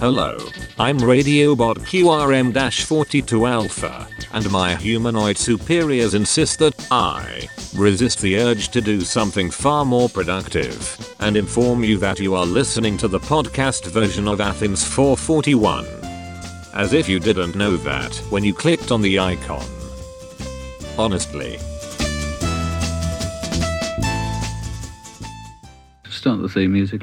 Hello, I'm Radiobot QRM-42 Alpha, and my humanoid superiors insist that I resist the urge to do something far more productive, and inform you that you are listening to the podcast version of Athens 441. As if you didn't know that when you clicked on the icon. Honestly. Start the theme music.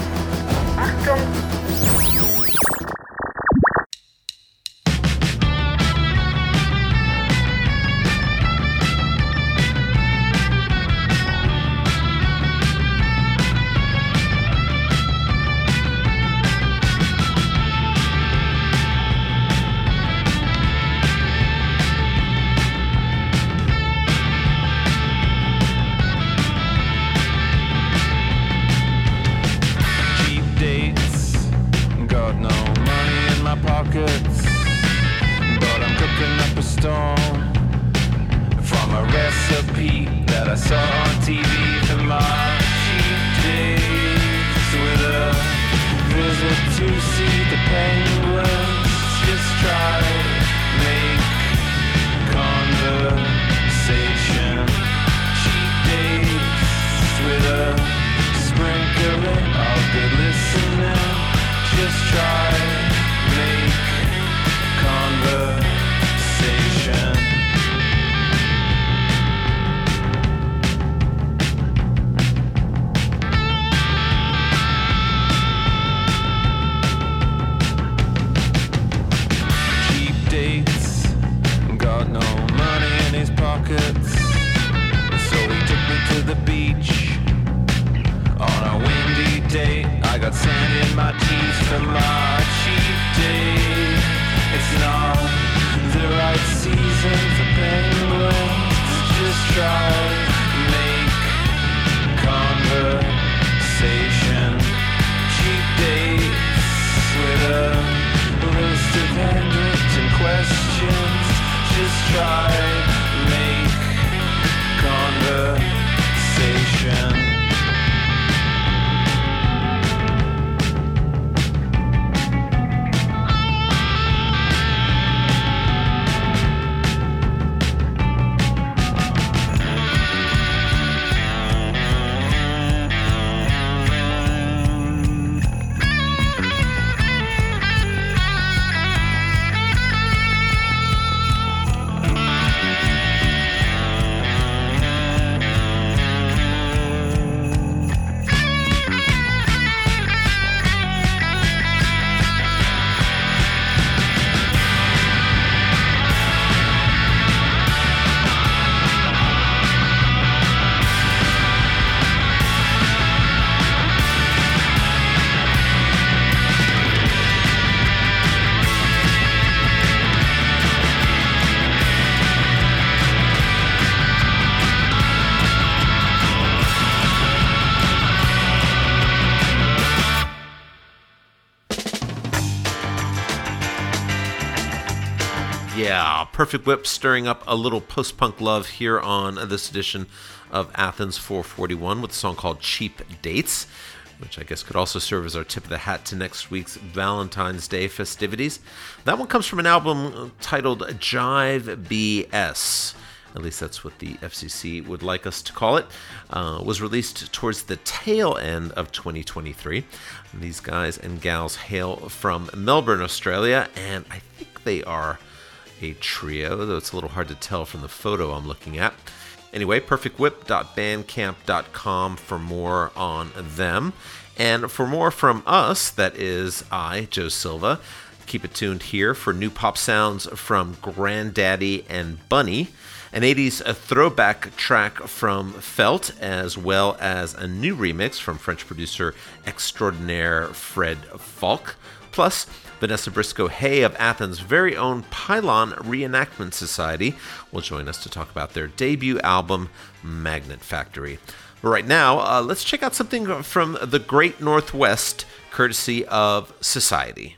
Perfect Whip stirring up a little post punk love here on this edition of Athens 441 with a song called Cheap Dates, which I guess could also serve as our tip of the hat to next week's Valentine's Day festivities. That one comes from an album titled Jive BS. At least that's what the FCC would like us to call it. Uh, was released towards the tail end of 2023. These guys and gals hail from Melbourne, Australia, and I think they are a trio, though it's a little hard to tell from the photo I'm looking at. Anyway, perfectwhip.bandcamp.com for more on them. And for more from us, that is I, Joe Silva, keep it tuned here for new pop sounds from Grandaddy and Bnny, an 80s throwback track from Felt, as well as a new remix from French producer extraordinaire Fred Falke. Plus, Vanessa Briscoe Hay of Athens' very own Pylon Reenactment Society will join us to talk about their debut album, Magnet Factory. But right now, uh, let's check out something from the Great Northwest, courtesy of Society.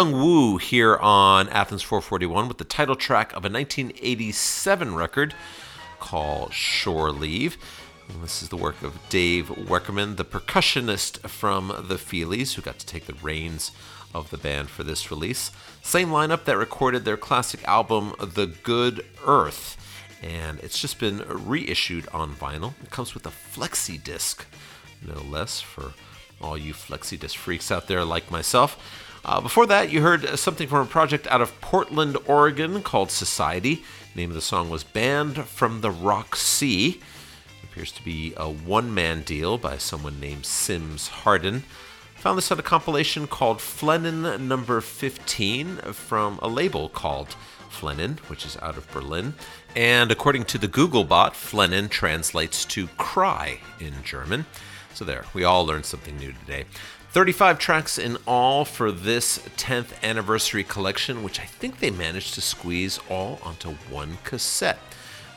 Yung Wu here on Athens 441 with the title track of a 1987 record called Shore Leave. And this is the work of Dave Weckerman, the percussionist from the Feelies, who got to take the reins of the band for this release. Same lineup that recorded their classic album, The Good Earth. And it's just been reissued on vinyl. It comes with a flexi disc, no less, for all you flexi disc freaks out there like myself. Uh, before that, you heard something from a project out of Portland, Oregon called Society. The name of the song was Banned from the Rock Sea. It appears to be a one man deal by someone named Sims Harden. Found this on a compilation called Flennen Number 15 from a label called Flennen, which is out of Berlin. And according to the Google bot, Flennen translates to cry in German. So there, we all learned something new today. 35 tracks in all for this 10th anniversary collection, which I think they managed to squeeze all onto one cassette.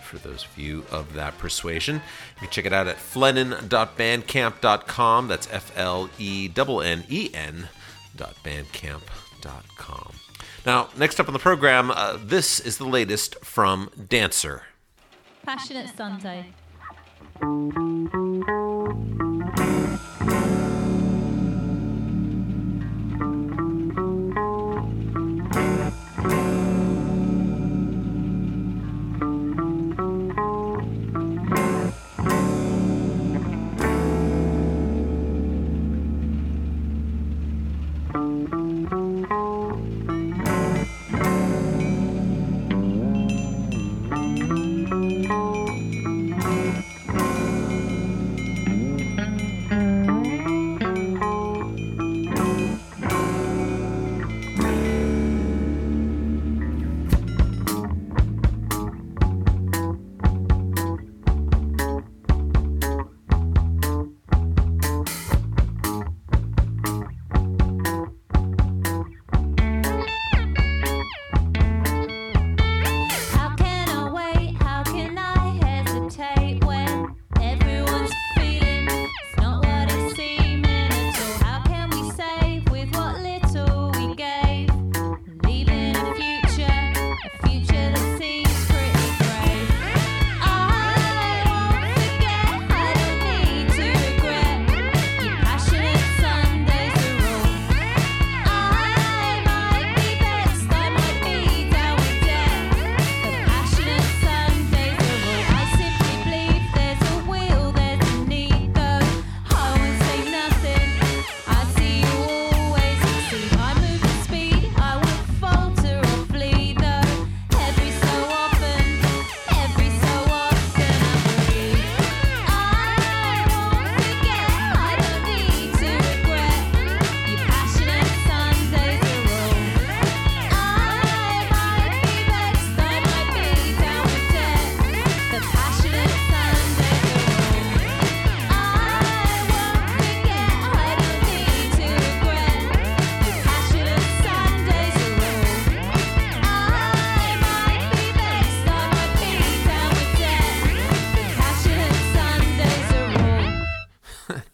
For those of you of that persuasion, you can check it out at flennen.bandcamp.com. That's F L E N N E N dot bandcamp.com. Now, next up on the program, uh, this is the latest from Dancer. Passionate Sunday.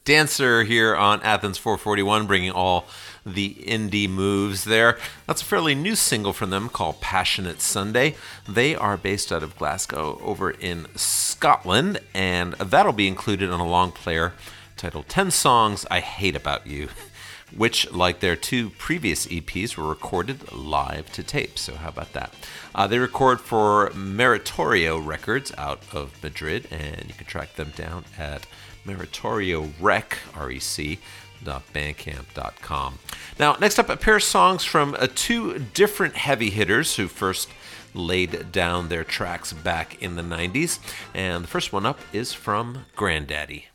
Dancer here on Athens 441, bringing all the indie moves there. That's a fairly new single from them called Passionate Sunday. They are based out of Glasgow over in Scotland, and that'll be included on a long player titled 10 Songs I Hate About You, which, like their two previous EPs, were recorded live to tape. So, how about that? Uh, they record for Meritorio Records out of Madrid, and you can track them down at Meritorio Rec, R-E-C, bandcamp.com. Now, next up, a pair of songs from uh, two different heavy hitters who first laid down their tracks back in the 90s. And the first one up is from Grandaddy.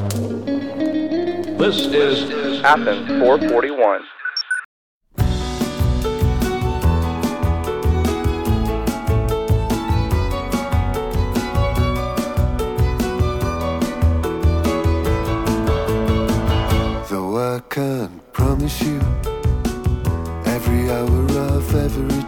This is Athens 441. Though I can't promise you every hour of every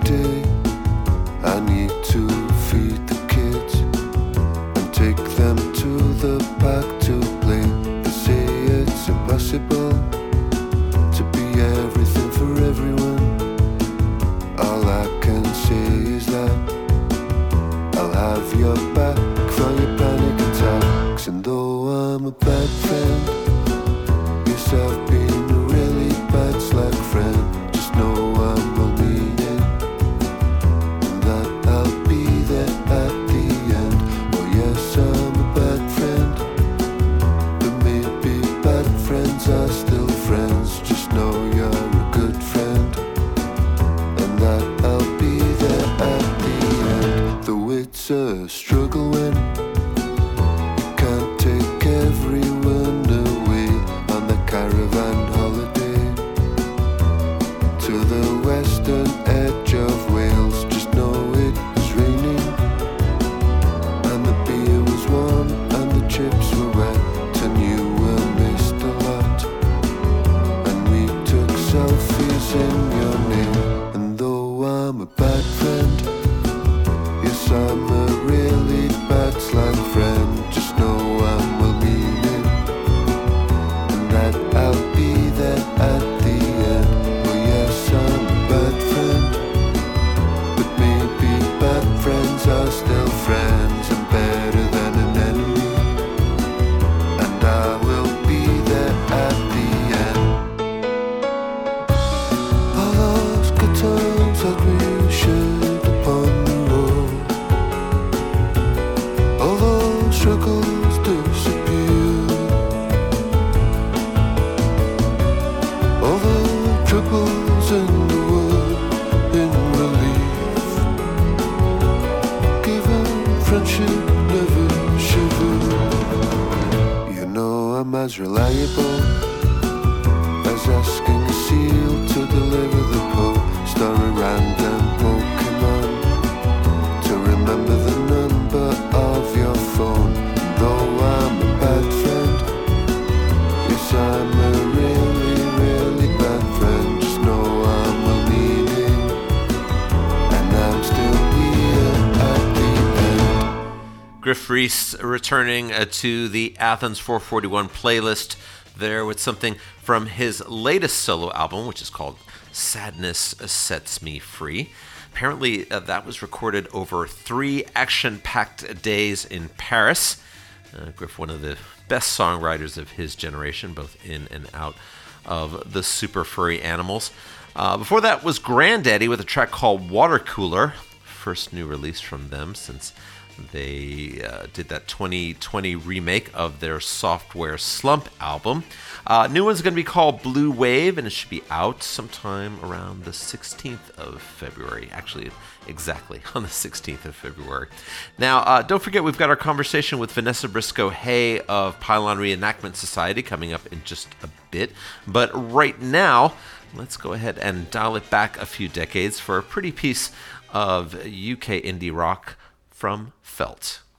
returning uh, to the Athens 441 playlist there with something from his latest solo album, which is called Sadness Sets Me Free. Apparently, uh, that was recorded over three action packed days in Paris. Uh, Gruff, one of the best songwriters of his generation, both in and out of the super furry animals. Uh, before that was Grandaddy with a track called Water Cooler, first new release from them since they uh, did that 2020 remake of their Sophtware Slump album. Uh, new one's going to be called Blu Wav, and it should be out sometime around the 16th of February. Actually, exactly on the 16th of February. Now, uh, don't forget, we've got our conversation with Vanessa Briscoe Hay of Pylon Reenactment Society coming up in just a bit. But right now, let's go ahead and dial it back a few decades for a pretty piece of UK indie rock from Felt.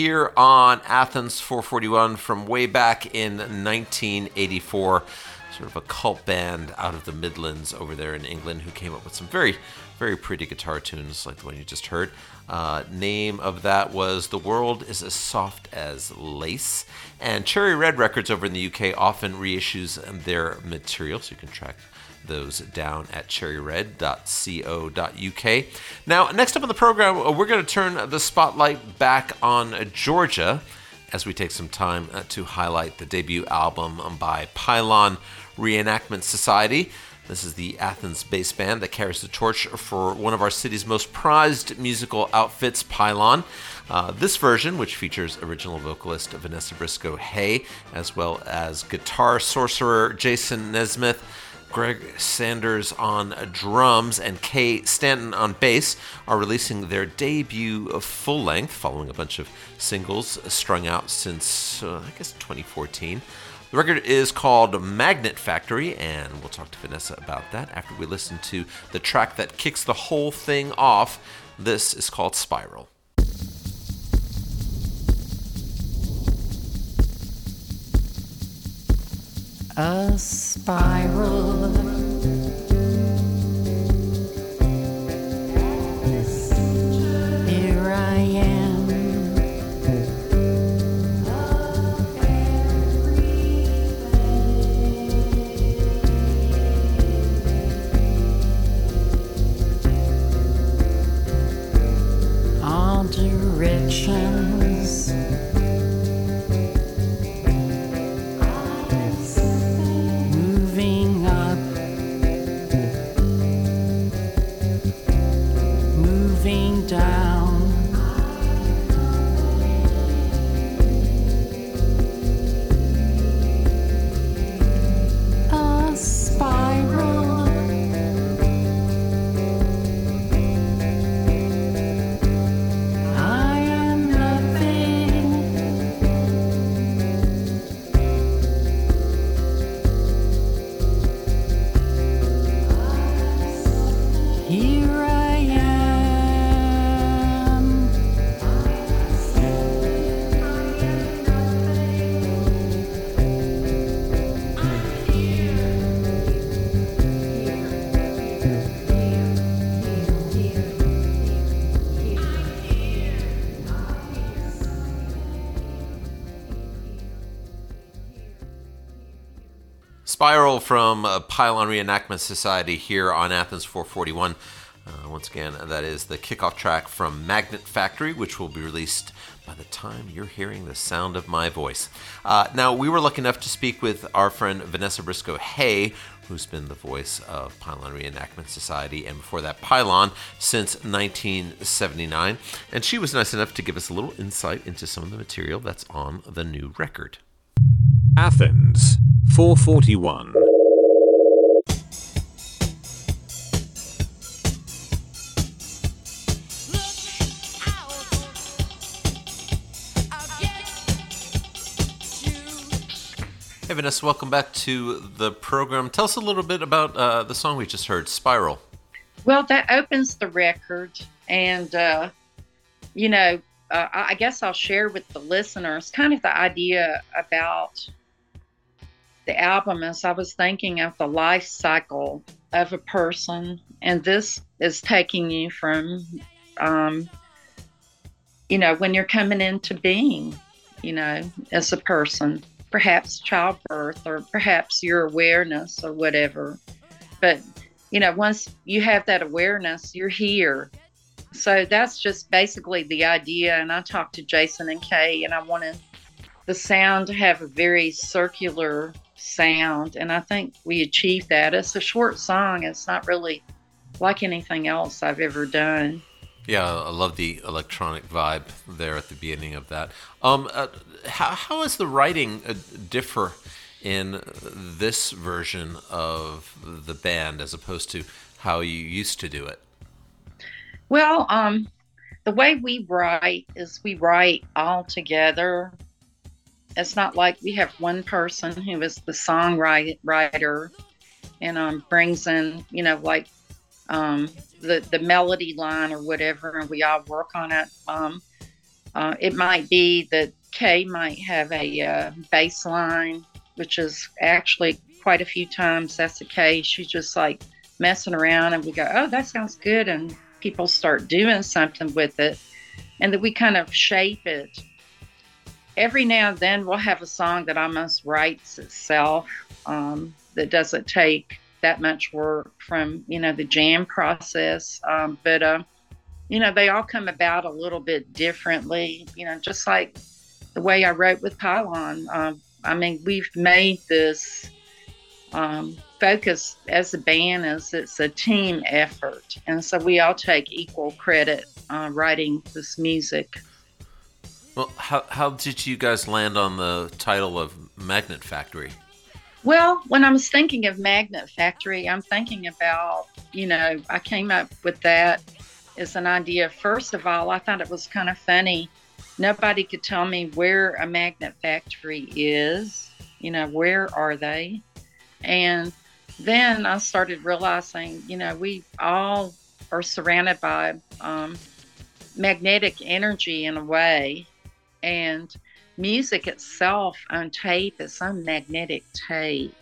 Here on Athens 441 from way back in 1984. Sort of a cult band out of the Midlands over there in England who came up with some very, very pretty guitar tunes like the one you just heard. Uh, name of that was The World is as Soft as Lace. And Cherry Red Records over in the UK often reissues their material, so you can track those down at cherryred.co.uk. Now, next up on the program, uh, we're going to turn the spotlight back on Georgia as we take some time uh, to highlight the debut album by Pylon Reenactment Society. This is the Athens based band that carries the torch for one of our city's most prized musical outfits, Pylon. Uh, this version, which features original vocalist Vanessa Briscoe Hay, as well as guitar sorcerer Jason Nesmith, Greg Sanders on drums, and Kay Stanton on bass, are releasing their debut full length following a bunch of singles strung out since, uh, I guess, 2014. The record is called Magnet Factory, and we'll talk to Vanessa about that after we listen to the track that kicks the whole thing off. This is called Spiral. A spiral. From uh, Pylon Reenactment Society here on Athens 441. Uh, once again, that is the kickoff track from Magnet Factory, which will be released by the time you're hearing the sound of my voice. Uh, now, we were lucky enough to speak with our friend Vanessa Briscoe Hay, who's been the voice of Pylon Reenactment Society and before that Pylon since 1979. And she was nice enough to give us a little insight into some of the material that's on the new record. Athens 441. Hey, Vanessa, welcome back to the program. Tell us a little bit about uh, the song we just heard, Spiral. Well, that opens the record, and uh, you know, uh, I I guess I'll share with the listeners kind of the idea about the album is I was thinking of the life cycle of a person, and this is taking you from, um, you know, when you're coming into being, you know, as a person, perhaps childbirth or perhaps your awareness or whatever. But, you know, once you have that awareness, you're here. So that's just basically the idea. And I talked to Jason and Kay, and I wanted the sound to have a very circular sound. And I think we achieved that. It's a short song, it's not really like anything else I've ever done. Yeah, I love the electronic vibe there at the beginning of that. Um, uh, how, how does the writing uh, differ in this version of the band as opposed to how you used to do it? Well, um, the way we write is we write all together. It's not like we have one person who is the songwriter writer and um, brings in, you know, like um, the the melody line or whatever, and we all work on it. Um, uh, it might be that Kay might have a uh, bass line, which is actually quite a few times that's the case. She's just like messing around, and we go, "Oh, that sounds good," and people start doing something with it, and that we kind of shape it. Every now and then, we'll have a song that almost writes itself. Um, that doesn't take that much work from you know the jam process, um, but. Uh, you know, they all come about a little bit differently, you know, just like the way I wrote with Pylon. Um, I mean, we've made this um, focus as a band is it's a team effort. And so we all take equal credit uh, writing this music. Well, how, how did you guys land on the title of Magnet Factory? Well, when I was thinking of Magnet Factory, I'm thinking about, you know, I came up with that as an idea. First of all, I thought it was kind of funny. Nobody could tell me where a magnet factory is, you know, where are they? And then I started realizing, you know, we all are surrounded by um, magnetic energy in a way. And music itself on tape is on magnetic tape.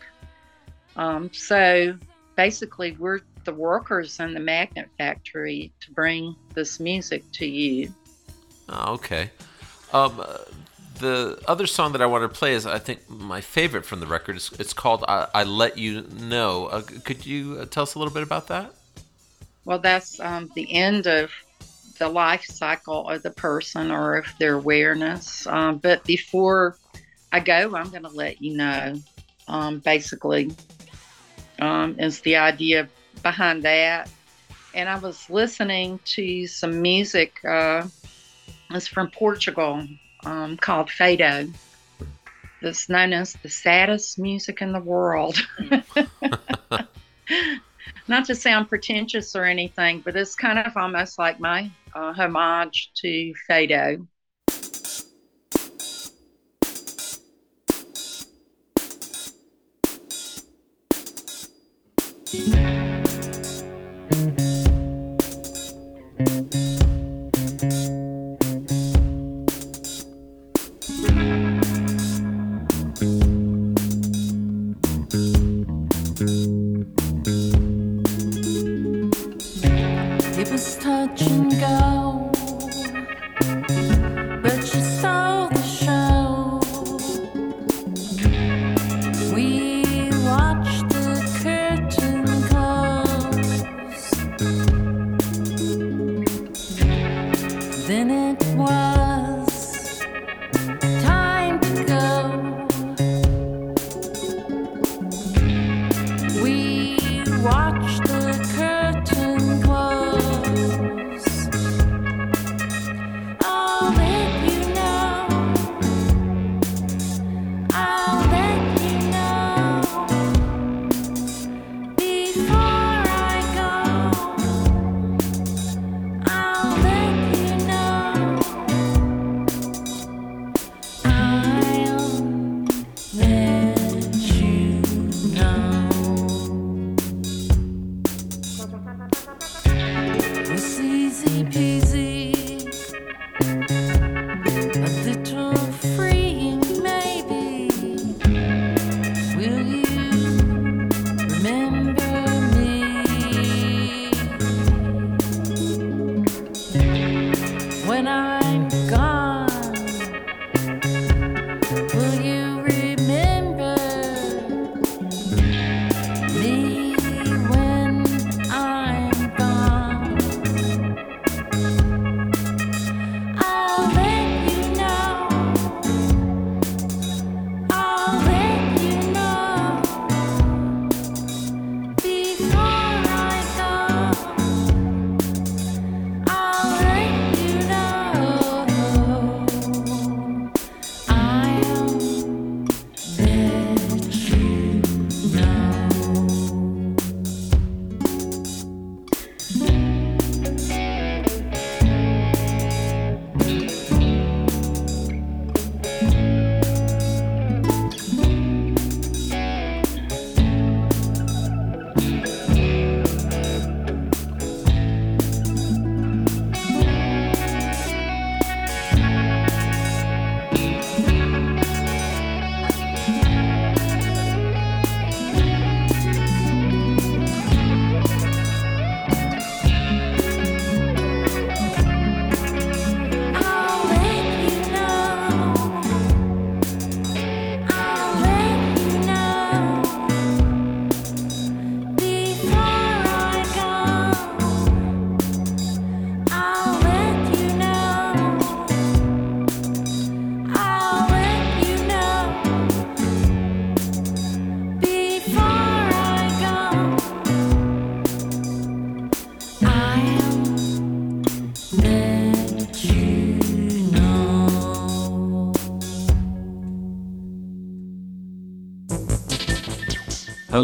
Um, so basically, we're the workers in the magnet factory to bring this music to you. Oh, okay. Um, uh, the other song that I want to play is, I think, my favorite from the record. It's, it's called I, I Let You Know. Uh, could you uh, tell us a little bit about that? Well, that's um, the end of the life cycle of the person or of their awareness. Um, but before I go, I'm going to let you know. Um, basically, um, is the idea behind that. And I was listening to some music. Uh, it's from Portugal um, called Fado. That's known as the saddest music in the world. Not to sound pretentious or anything, but it's kind of almost like my uh, homage to Fado.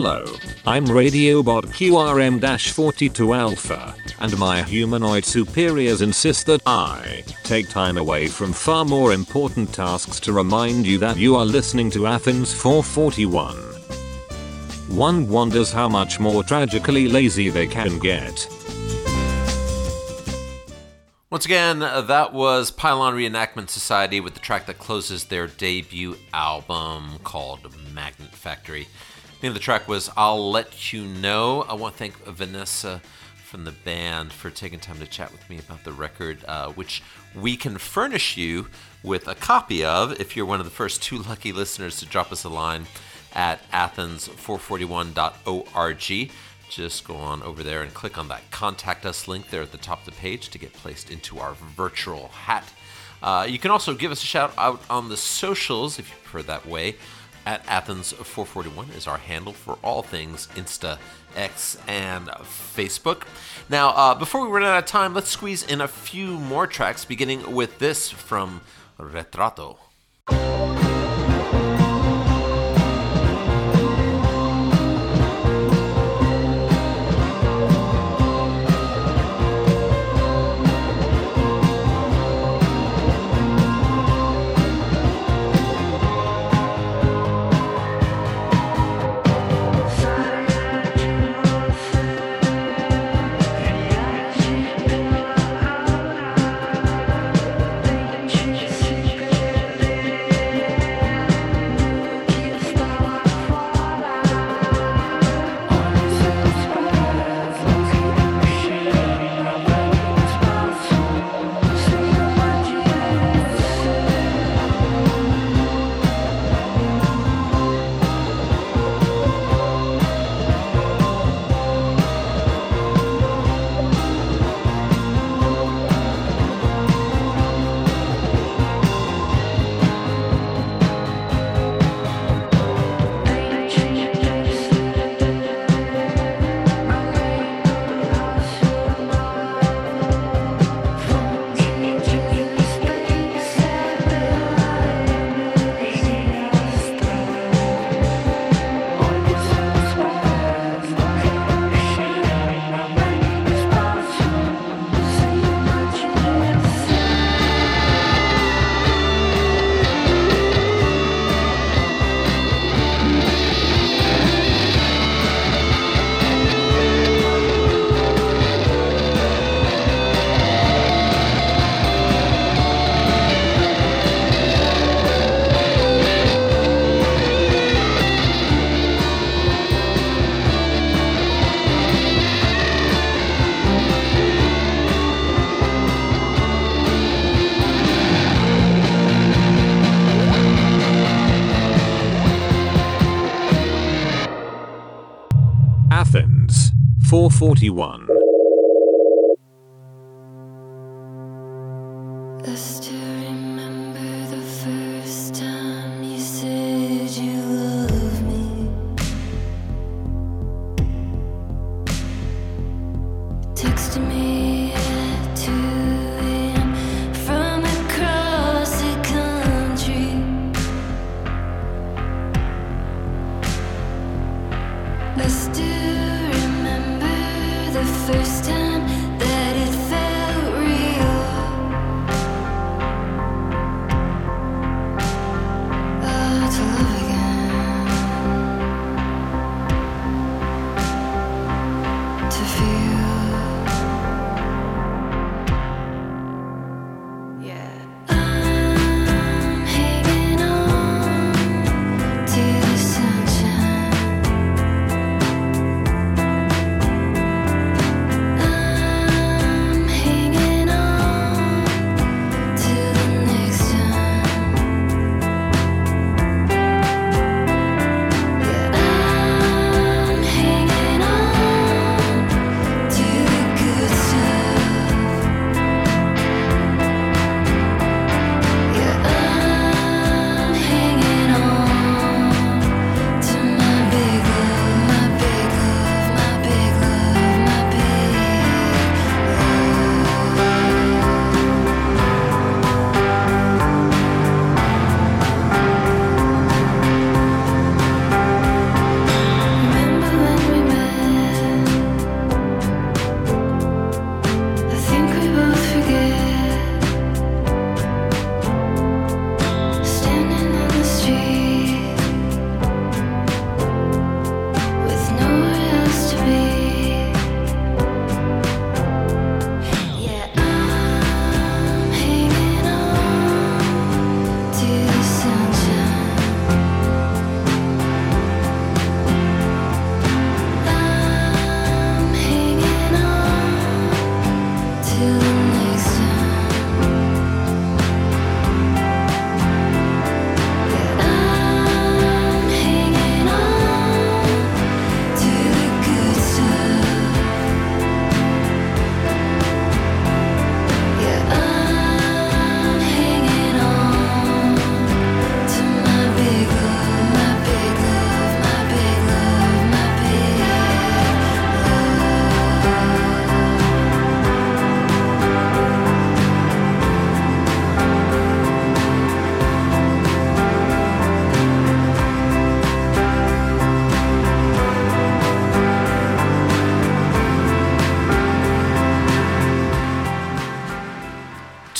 Hello, I'm Radiobot QRM-42 Alpha, and my humanoid superiors insist that I take time away from far more important tasks to remind you that you are listening to Athens 441. One wonders how much more tragically lazy they can get. Once again, uh, that was Pylon Reenactment Society with the track that closes their debut album called Magnet Factory. Name of the track was I'll Let You Know. I want to thank Vanessa from the band for taking time to chat with me about the record, uh, which we can furnish you with a copy of if you're one of the first two lucky listeners to drop us a line at athens441.org. Just go on over there and click on that contact us link there at the top of the page to get placed into our virtual hat. Uh, you can also give us a shout out on the socials if you prefer that way. At Athens441 is our handle for all things Insta, X, and Facebook. Now, uh, before we run out of time, let's squeeze in a few more tracks, beginning with this from Retrato. Athens 441.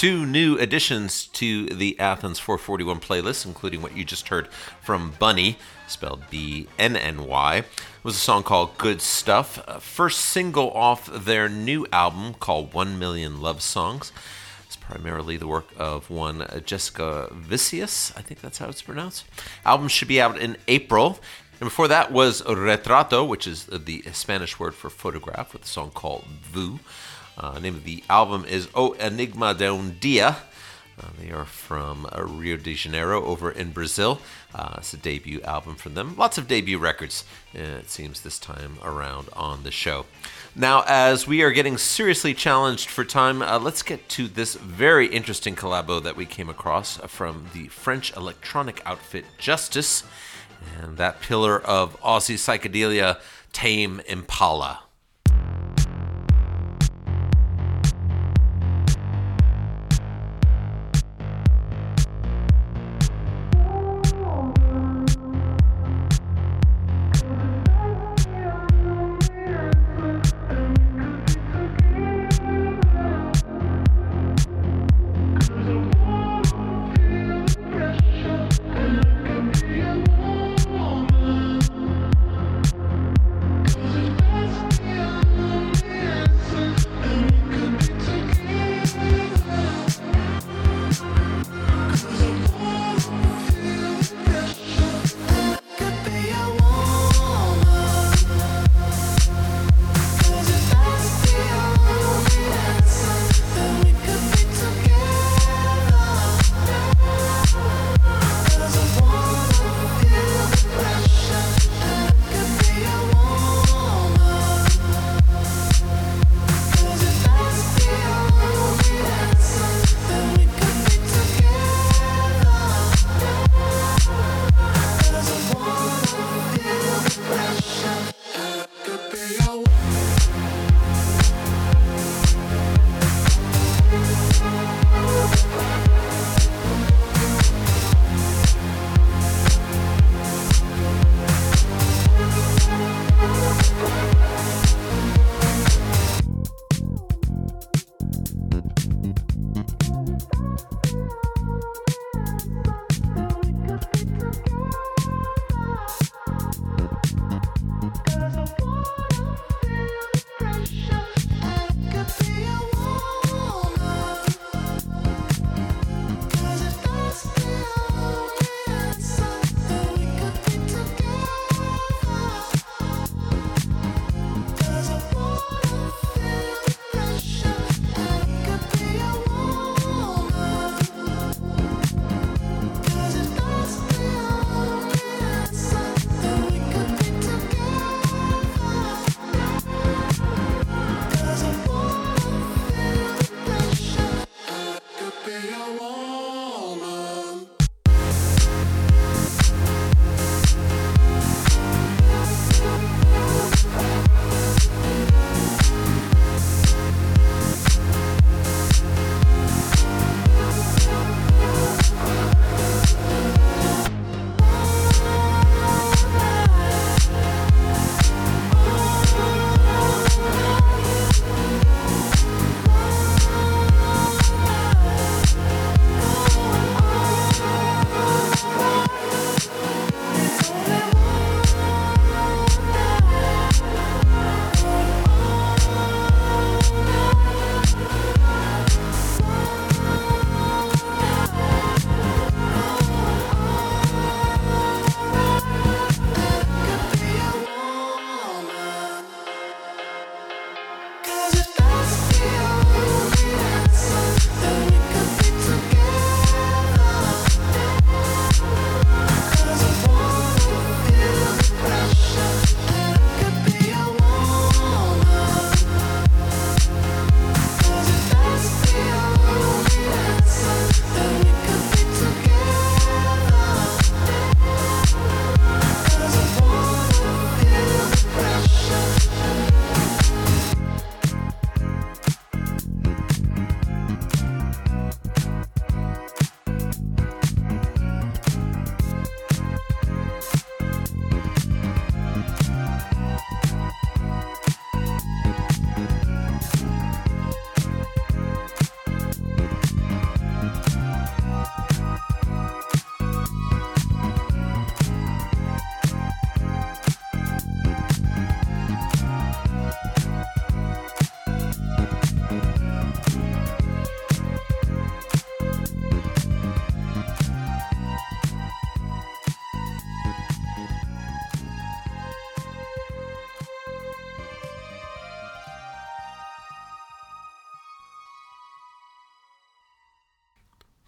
Two new additions to the Athens 441 playlist, including what you just heard from Bnny, spelled B N N Y. Was a song called Good Stuff, uh, first single off their new album called 1 Million Love Songs. It's primarily the work of one uh, Jessica Viscius, I think that's how it's pronounced. Album should be out in April. And before that was Retrato, which is the Spanish word for photograph, with a song called Vu. Uh, name of the album is O Enigma de un Dia. Uh, they are from uh, Rio de Janeiro over in Brazil. Uh, it's a debut album for them. Lots of debut records, uh, it seems, this time around on the show. Now, as we are getting seriously challenged for time, uh, let's get to this very interesting collabo that we came across from the French electronic outfit Justice and that pillar of Aussie psychedelia, Tame Impala.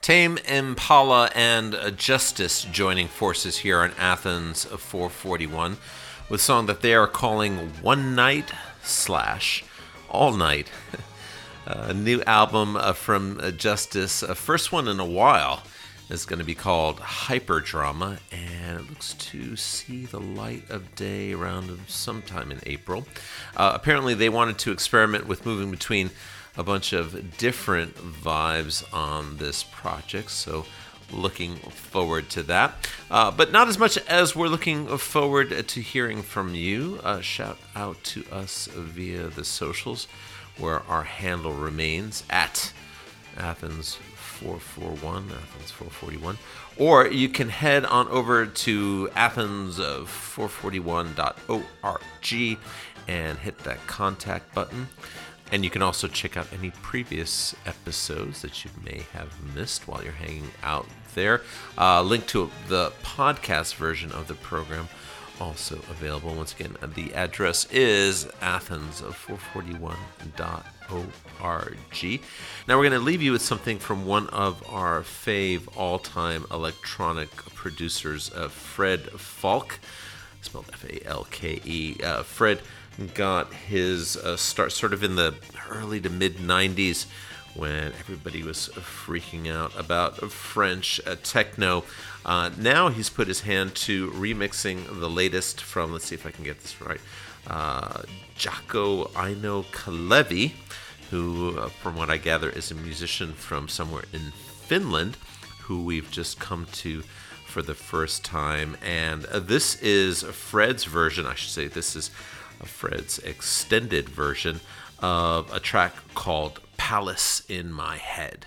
Tame Impala and Justice joining forces here on Athens 441 with a song that they are calling One Night slash All Night. a new album uh, from uh, Justice, uh, first one in a while, is going to be called Hyperdrama, and it looks to see the light of day around sometime in April. Uh, apparently, they wanted to experiment with moving between a bunch of different vibes on this project, so looking forward to that. Uh, but not as much as we're looking forward to hearing from you. Uh, shout out to us via the socials, where our handle remains at Athens 441, Athens 441. Or you can head on over to athens441.org and hit that contact button. And you can also check out any previous episodes that you may have missed while you're hanging out there. Uh, link to the podcast version of the program also available. Once again, the address is athens441.org. Now we're going to leave you with something from one of our fave all-time electronic producers, uh, Fred Falke, spelled F-A-L-K-E. Uh, Fred got his uh, start sort of in the early to mid 90s when everybody was freaking out about French uh, techno. Uh, now he's put his hand to remixing the latest from, let's see if I can get this right, uh, Jaakko Eino Kalevi, who, uh, from what I gather, is a musician from somewhere in Finland, who we've just come to for the first time. And uh, this is Fred's version, I should say, this is Fred's extended version of a track called Palace in My Head.